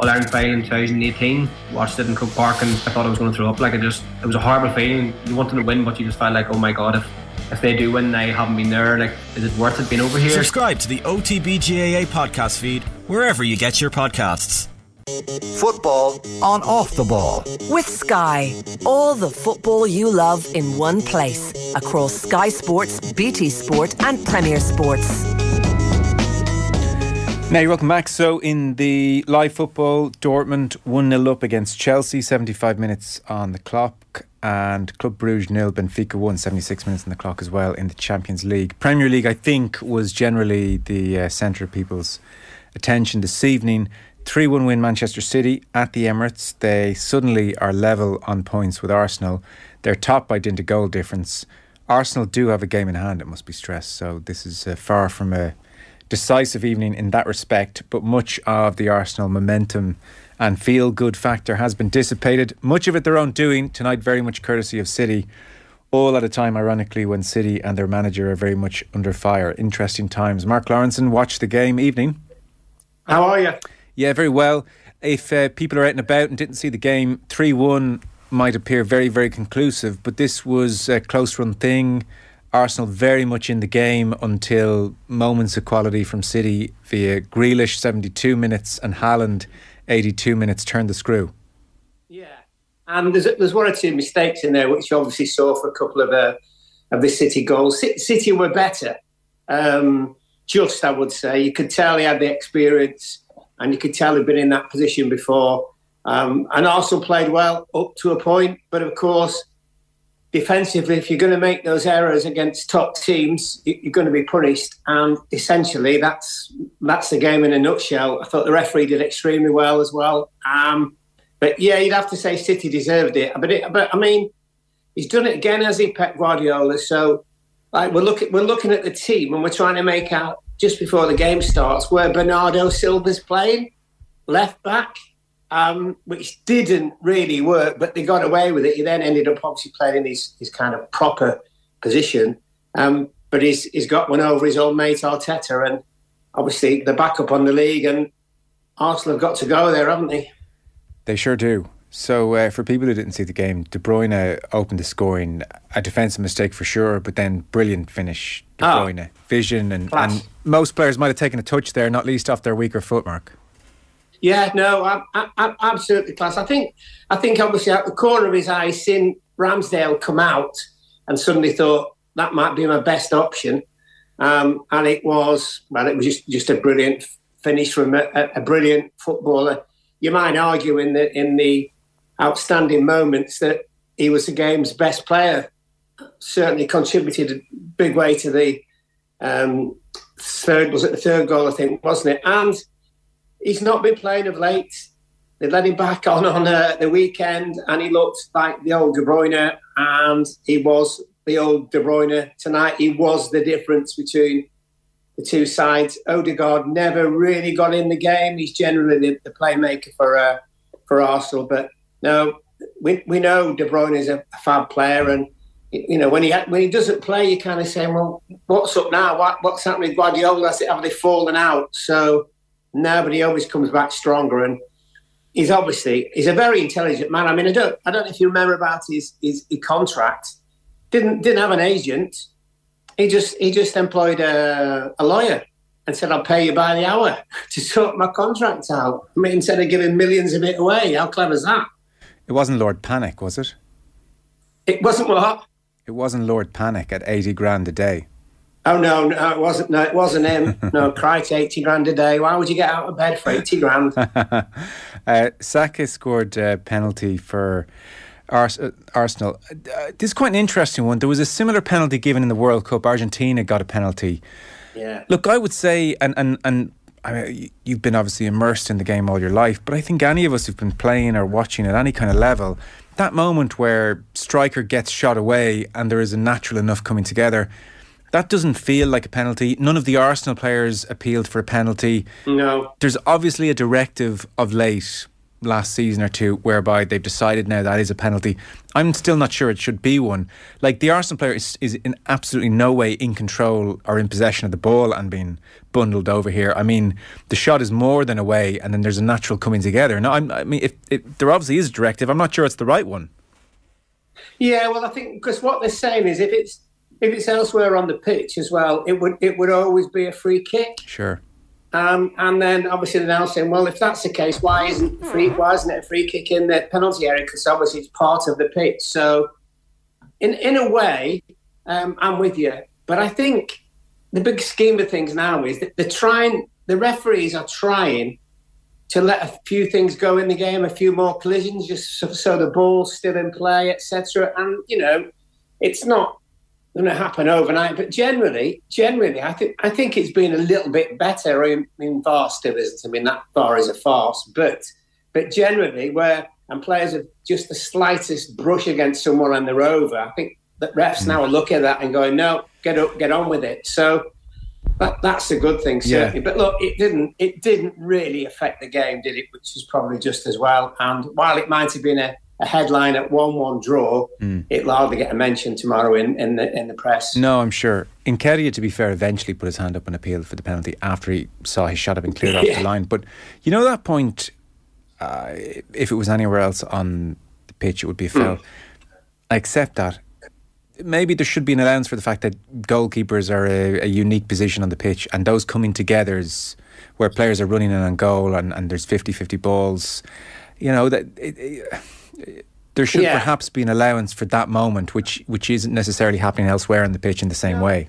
All Ireland final in 2018. Watched it in Croke Park and I thought I was going to throw up. Like it just, it was a horrible feeling. You wanted to win, but you just felt like, oh my god, if if they do win, they haven't been there. Like, is it worth it being over here? Subscribe to the OTBGAA podcast feed wherever you get your podcasts. Football on off the ball. With Sky. All the football you love in one place. Across Sky Sports, BT Sport, and Premier Sports. Now, you're welcome back. So, in the live football, Dortmund 1 0 up against Chelsea, 75 minutes on the clock, and Club Bruges nil, Benfica 1, 76 minutes on the clock as well in the Champions League. Premier League, I think, was generally the uh, centre of people's attention this evening. 3 1 win Manchester City at the Emirates. They suddenly are level on points with Arsenal. They're top by dint of goal difference. Arsenal do have a game in hand, it must be stressed. So, this is uh, far from a decisive evening in that respect, but much of the Arsenal momentum and feel good factor has been dissipated. Much of it their own doing tonight, very much courtesy of City. All at a time, ironically, when City and their manager are very much under fire. Interesting times. Mark Lawrenson, watch the game. Evening. How are you? Yeah, very well. If uh, people are out and about and didn't see the game, 3 1 might appear very, very conclusive, but this was a close run thing. Arsenal very much in the game until moments of quality from City via Grealish 72 minutes and Haaland 82 minutes turned the screw. Yeah, and there's there's one or two mistakes in there which you obviously saw for a couple of uh, of the City goals. City were better, um, just I would say. You could tell he had the experience, and you could tell he'd been in that position before. Um, and Arsenal played well up to a point, but of course defensively, if you're going to make those errors against top teams, you're going to be punished. And essentially, that's that's the game in a nutshell. I thought the referee did extremely well as well. Um, but yeah, you'd have to say City deserved it. But it, but I mean, he's done it again as he Pep Guardiola. So like we're looking we're looking at the team and we're trying to make out just before the game starts where Bernardo Silva's playing left back um, which didn't really work, but they got away with it. He then ended up obviously playing in his, his kind of proper position. Um, but he's, he's got one over his old mate Arteta, and obviously the backup on the league, and Arsenal have got to go there, haven't they? They sure do. So, uh, for people who didn't see the game, De Bruyne opened the scoring, a defensive mistake for sure, but then brilliant finish. De ah. Bruyne, oh, vision, and, and most players might have taken a touch there, not least off their weaker footmark. Yeah, no, I, I, absolutely class. I think, I think obviously out the corner of his eye, seen Ramsdale come out and suddenly thought that might be my best option. Um, and it was, well, it was just, just a brilliant finish from a, a, brilliant footballer. You might argue in the in the outstanding moments that he was the game's best player. Certainly contributed a big way to the um, third was it the third goal I think wasn't it? And he's not been playing of late. They let him back on on uh, the weekend, and he looked like the old De Bruyne, and he was the old De Bruyne tonight. He was the difference between the two sides. Odegaard never really got in the game. He's generally the, the playmaker for uh, for Arsenal, but no, we, we know De Bruyne is a, fab player, and you know when he when he doesn't play, you kind of say, well, what's up now? What, what's happening with Guardiola? Have they fallen out? So no, but he always comes back stronger, and he's obviously he's a very intelligent man. I mean, I don't I don't know if you remember about his his, his contract. Didn't didn't have an agent. He just he just employed a, a lawyer and said, "I'll pay you by the hour to sort my contract out." I mean, instead of giving millions of it away, how clever is that? It wasn't Lord Pannick, was it? It wasn't what? It wasn't Lord Pannick at eighty grand a day. Oh no, no, it wasn't. No, it wasn't him. No, crikey, eighty grand a day. Why would you get out of bed for eighty grand? uh, Saka scored a penalty for Ars- uh, Arsenal. Uh, this is quite an interesting one. There was a similar penalty given in the World Cup. Argentina got a penalty. Yeah. Look, I would say, and and and I mean, you've been obviously immersed in the game all your life, but I think any of us who've been playing or watching at any kind of level, that moment where striker gets shot away and there is a natural enough coming together that doesn't feel like a penalty. None of the Arsenal players appealed for a penalty. No. There's obviously a directive of late last season or two whereby they've decided now that is a penalty. I'm still not sure it should be one. Like the Arsenal player is, is in absolutely no way in control or in possession of the ball and being bundled over here. I mean, the shot is more than away, and then there's a natural coming together. Now, I'm, I mean, if, if there obviously is a directive, I'm not sure it's the right one. Yeah, well, I think because what they're saying is if it's if it's elsewhere on the pitch as well, it would it would always be a free kick. Sure. Um, and then obviously they're now saying, well, if that's the case, why isn't free? Why isn't it a free kick in the penalty area? Because obviously it's part of the pitch. So, in in a way, um, I'm with you. But I think the big scheme of things now is that they're trying. The referees are trying to let a few things go in the game, a few more collisions, just so, so the ball's still in play, etc. And you know, it's not going to happen overnight. But generally, generally, I think I think it's been a little bit better. I mean, VAR still isn't. I mean, that VAR is a farce. But but generally, where and players have just the slightest brush against someone and they're over. I think that refs hmm. now are looking at that and going, no, get up, get on with it. So. That, that's a good thing, certainly. Yeah. But look, it didn't. It didn't really affect the game, did it? Which is probably just as well. And while it might have been a a headline at one-one draw, mm. it'll hardly get a mention tomorrow in, in the in the press. No, I'm sure. Nketiah, to be fair, eventually put his hand up and appealed for the penalty after he saw his shot had been cleared off the line. But you know that point, uh, if it was anywhere else on the pitch, it would be a foul. Mm. I accept that. Maybe there should be an allowance for the fact that goalkeepers are a, a unique position on the pitch, and those coming together is where players are running in on goal, and, and there's 50-50 balls. You know that. It, it, there should yeah. perhaps be an allowance for that moment, which which isn't necessarily happening elsewhere on the pitch in the same yeah. way.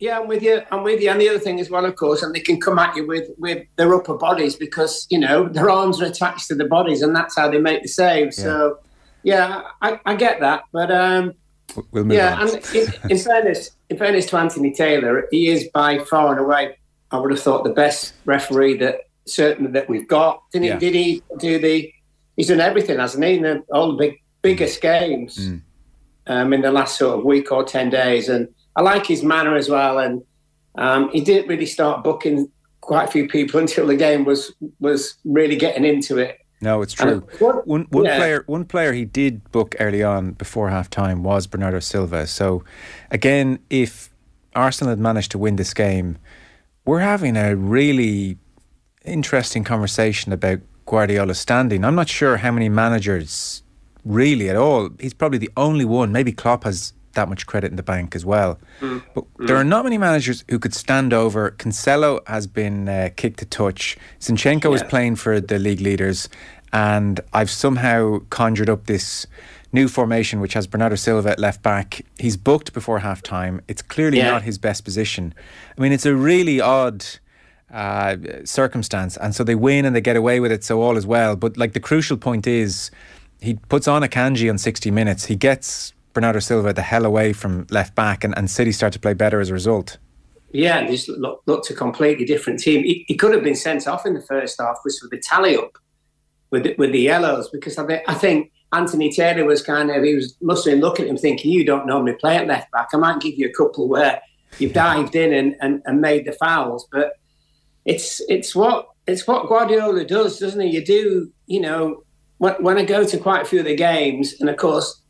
Yeah, I'm with you. I'm with you. And the other thing as well, of course, and they can come at you with with their upper bodies because you know their arms are attached to the bodies, and that's how they make the save. Yeah. So, yeah, I, I, get that, but um, we'll yeah, on. and in, in fairness, in fairness to Anthony Taylor, he is by far and away, I would have thought, the best referee that certainly that we've got. Didn't yeah. he? Did he do the he's done everything, hasn't he? In all the big biggest games mm. um, in the last sort of week or ten days, and I like his manner as well. And um, he didn't really start booking quite a few people until the game was was really getting into it. No, it's true. one one yeah. player one player he did book early on before half time was Bernardo Silva. So again, if Arsenal had managed to win this game, we're having a really interesting conversation about Guardiola's standing. I'm not sure how many managers really at all. He's probably the only one. Maybe Klopp has that much credit in the bank as well. Mm. But mm. there are not many managers who could stand over. Cancelo has been uh, kicked to touch. Zinchenko yeah. is playing for the league leaders, and I've somehow conjured up this new formation which has Bernardo Silva at left back. He's booked before half time. It's clearly yeah. not his best position. I mean, it's a really odd uh, circumstance, and so they win and they get away with it. So all is well. But like the crucial point is, he puts on Akanji on sixty minutes. He gets Bernardo Silva the hell away from left back, and, and City start to play better as a result. Yeah, this looked, looked a completely different team. He, he, could have been sent off in the first half, which with the tally up with the, with the yellows, because I think, I think Anthony Taylor was kind of he was must have been looking at him thinking, "You don't normally play at left back. I might give you a couple where you've dived in and, and, and made the fouls." But it's it's what it's what Guardiola does, doesn't he? You do, you know, when, when I go to quite a few of the games, and of course,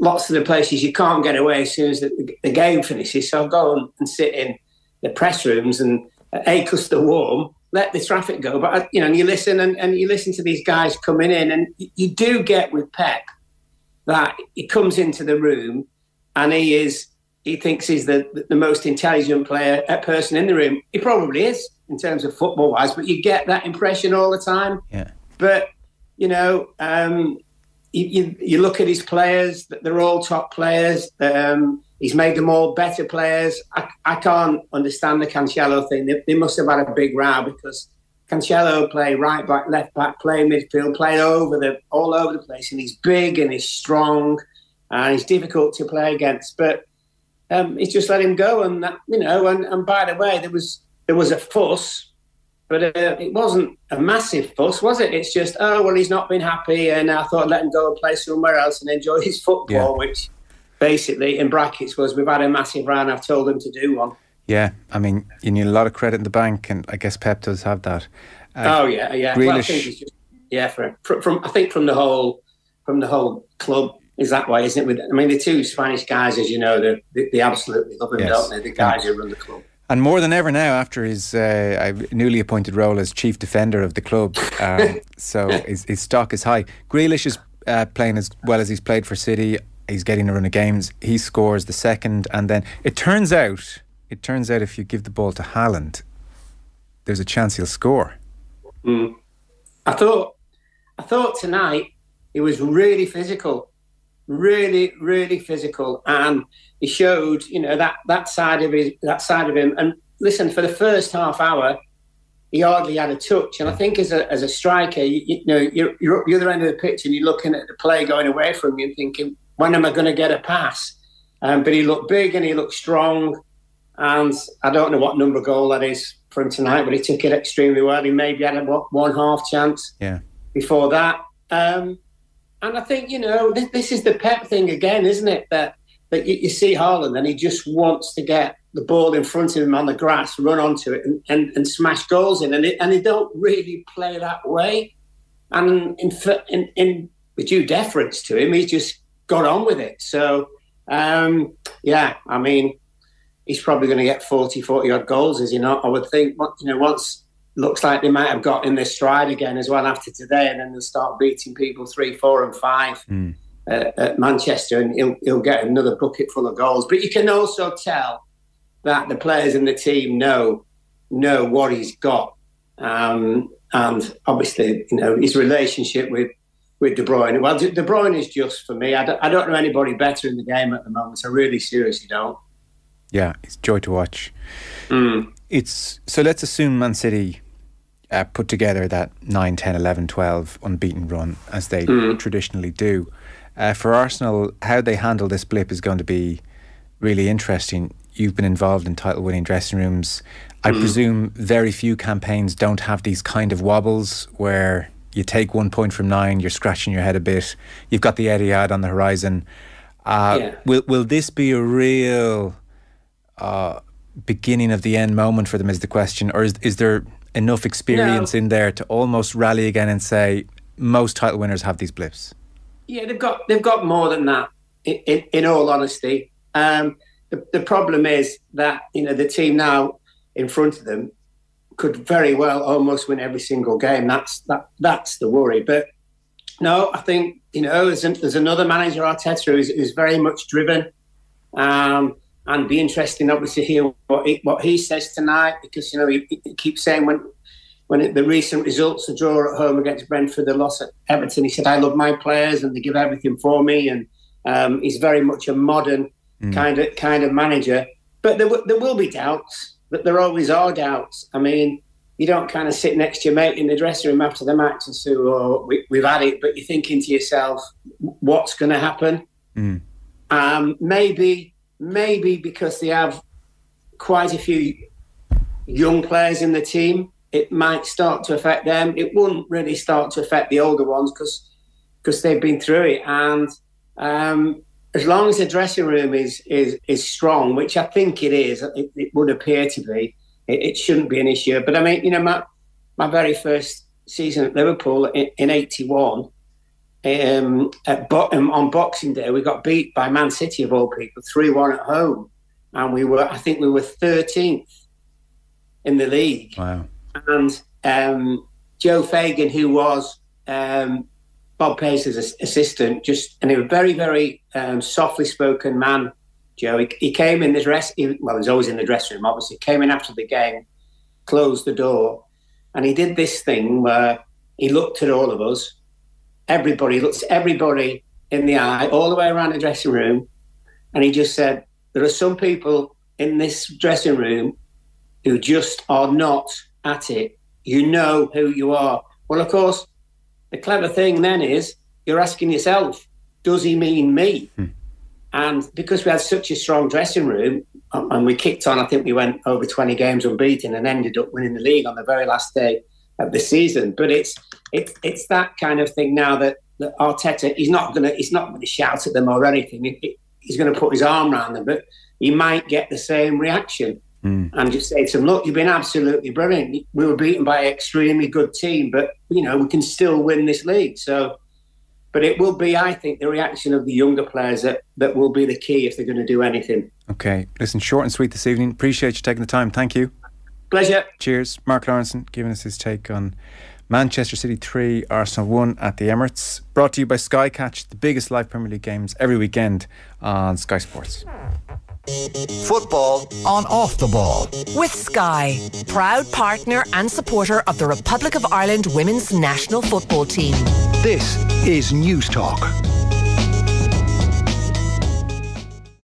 lots of the places you can't get away as soon as the, the game finishes. So I'll go and sit in the press rooms and a because they're warm, let the traffic go. But you know, and you listen and, and you listen to these guys coming in, and you do get with Pep that he comes into the room and he is he thinks he's the the most intelligent player person in the room. He probably is in terms of football wise, but you get that impression all the time. Yeah. But you know, um, you, you, you, look at his players; they're all top players. Um, he's made them all better players. I, I can't understand the Cancelo thing. They, they, must have had a big row because Cancelo play right back, left back, play midfield, play over the all over the place, and he's big and he's strong and he's difficult to play against. But um, he's just let him go, and that, you know. And, and by the way, there was there was a fuss, but uh, it wasn't a massive fuss, was it? It's just, oh, well, he's not been happy, and I thought let him go and play somewhere else and enjoy his football, yeah. which basically, in brackets, was we've had a massive round. I've told him to do one. Yeah, I mean, you need a lot of credit in the bank, and I guess Pep does have that. Uh, oh yeah, yeah. Grealish, well, Yeah, for, from, from I think from the whole from the whole club is that way, isn't it? With, I mean, the two Spanish guys, as you know, they, they, they absolutely love him, yes. don't they? The guys yeah. who run the club. And more than ever now, after his uh, newly appointed role as chief defender of the club, um, so his, his, stock is high. Grealish is uh, playing as well as he's played for City. He's getting a run of games. He scores the second, and then it turns out, it turns out, if you give the ball to Haaland, there's a chance he'll score. Mm. I thought, I thought tonight he was really physical, really, really physical, and he showed, you know, that that side of his that side of him. And listen, for the first half hour, he hardly had a touch. And I think as a as a striker, you, you know, you're, you're at the other end of the pitch and you're looking at the play going away from you and thinking, when am I going to get a pass? Um, but he looked big and he looked strong. And I don't know what number goal that is for him tonight, but he took it extremely well. He maybe had a what, one half chance yeah. before that. Um, and I think, you know, this, this is the pep thing again, isn't it? That but you, you, see Haaland and he just wants to get the ball in front of him on the grass, run onto it, and, and, and smash goals in. And, it, and they don't really play that way. And in, in, in with due deference to him, he's just got on with it. So, um, yeah, I mean, he's probably going to get 40, 40 odd goals, is he not? I would think, you know, once looks like they might have got in their stride again as well after today, and then they'll start beating people three, four, and five. Mm uh, at Manchester, and he'll, he'll get another bucket full of goals. But you can also tell that the players in the team know know what he's got, um, and obviously, you know, his relationship with with De Bruyne. Well, De Bruyne is just for me. I don't, I don't know anybody better in the game at the moment. I really seriously don't. Yeah, it's joy to watch. Mm. It's so. Let's assume Man City uh, put together that 9, 10, 11, 12 unbeaten run as they mm. traditionally do. Uh, for Arsenal, how they handle this blip is going to be really interesting. You've been involved in title winning dressing rooms. I mm. presume very few campaigns don't have these kind of wobbles where you take one point from nine, you're scratching your head a bit, you've got the Etihad on the horizon. Uh, yeah. Will will this be a real uh, beginning of the end moment for them? Is the question, or is is there enough experience no. in there to almost rally again and say most title winners have these blips? Yeah, they've got they've got more than that. In, in, in all honesty, um, the, the problem is that you know the team now in front of them could very well almost win every single game. That's that that's the worry. But no, I think you know there's, there's another manager Arteta who's, who's very much driven, um, and be interesting obviously hear what he, what he says tonight because you know he, he keeps saying when when it, the recent results, the draw at home against Brentford, the loss at Everton, he said, I love my players and they give everything for me. And um, he's very much a modern mm. kind of kind of manager. But there, w- there will be doubts, but there always are doubts. I mean, you don't kind of sit next to your mate in the dressing room after the match and say, oh, we, have had it, but you're thinking to yourself, what's going to happen? Mm. Um, maybe, maybe because they have quite a few young players in the team it might start to affect them. It wouldn't really start to affect the older ones because because they've been through it. And um, as long as the dressing room is is is strong, which I think it is, it, it would appear to be, it, it, shouldn't be an issue. But I mean, you know, my my very first season at Liverpool in '81. Um, at bottom on Boxing Day, we got beat by Man City of all people, three one at home, and we were I think we were thirteenth in the league. Wow and um, Joe Fagan, who was um, Bob Paisley's assistant, just and he was a very, very um, softly spoken man. Joe, he, he came in the dress. He, well, he was always in the dressing room. Obviously, came in after the game, closed the door, and he did this thing where he looked at all of us. Everybody looks everybody in the eye, all the way around the dressing room, and he just said, "There are some people in this dressing room who just are not at it, you know who you are. Well, of course, the clever thing then is you're asking yourself, does he mean me? Hmm. And because we had such a strong dressing room um, and we kicked on, I think we went over 20 games unbeaten and ended up winning the league on the very last day of the season. But it's it's it's that kind of thing now that, that Arteta he's not gonna he's not gonna shout at them or anything. He, he's going to put his arm around them, but he might get the same reaction. Mm. and just say to them, "Look, you've been absolutely brilliant. We were beaten by an extremely good team, but you know we can still win this league." So, but it will be, I think, the reaction of the younger players that that will be the key if they're going to do anything. Okay, listen, short and sweet this evening. Appreciate you taking the time. Thank you. Pleasure. Cheers. Mark Lawrenson giving us his take on Manchester City 3, Arsenal 1 at the Emirates. Brought to you by Sky Catch, the biggest live Premier League games every weekend on Sky Sports. Football on off the ball. With Sky, proud partner and supporter of the Republic of Ireland women's national football team. This is Newstalk.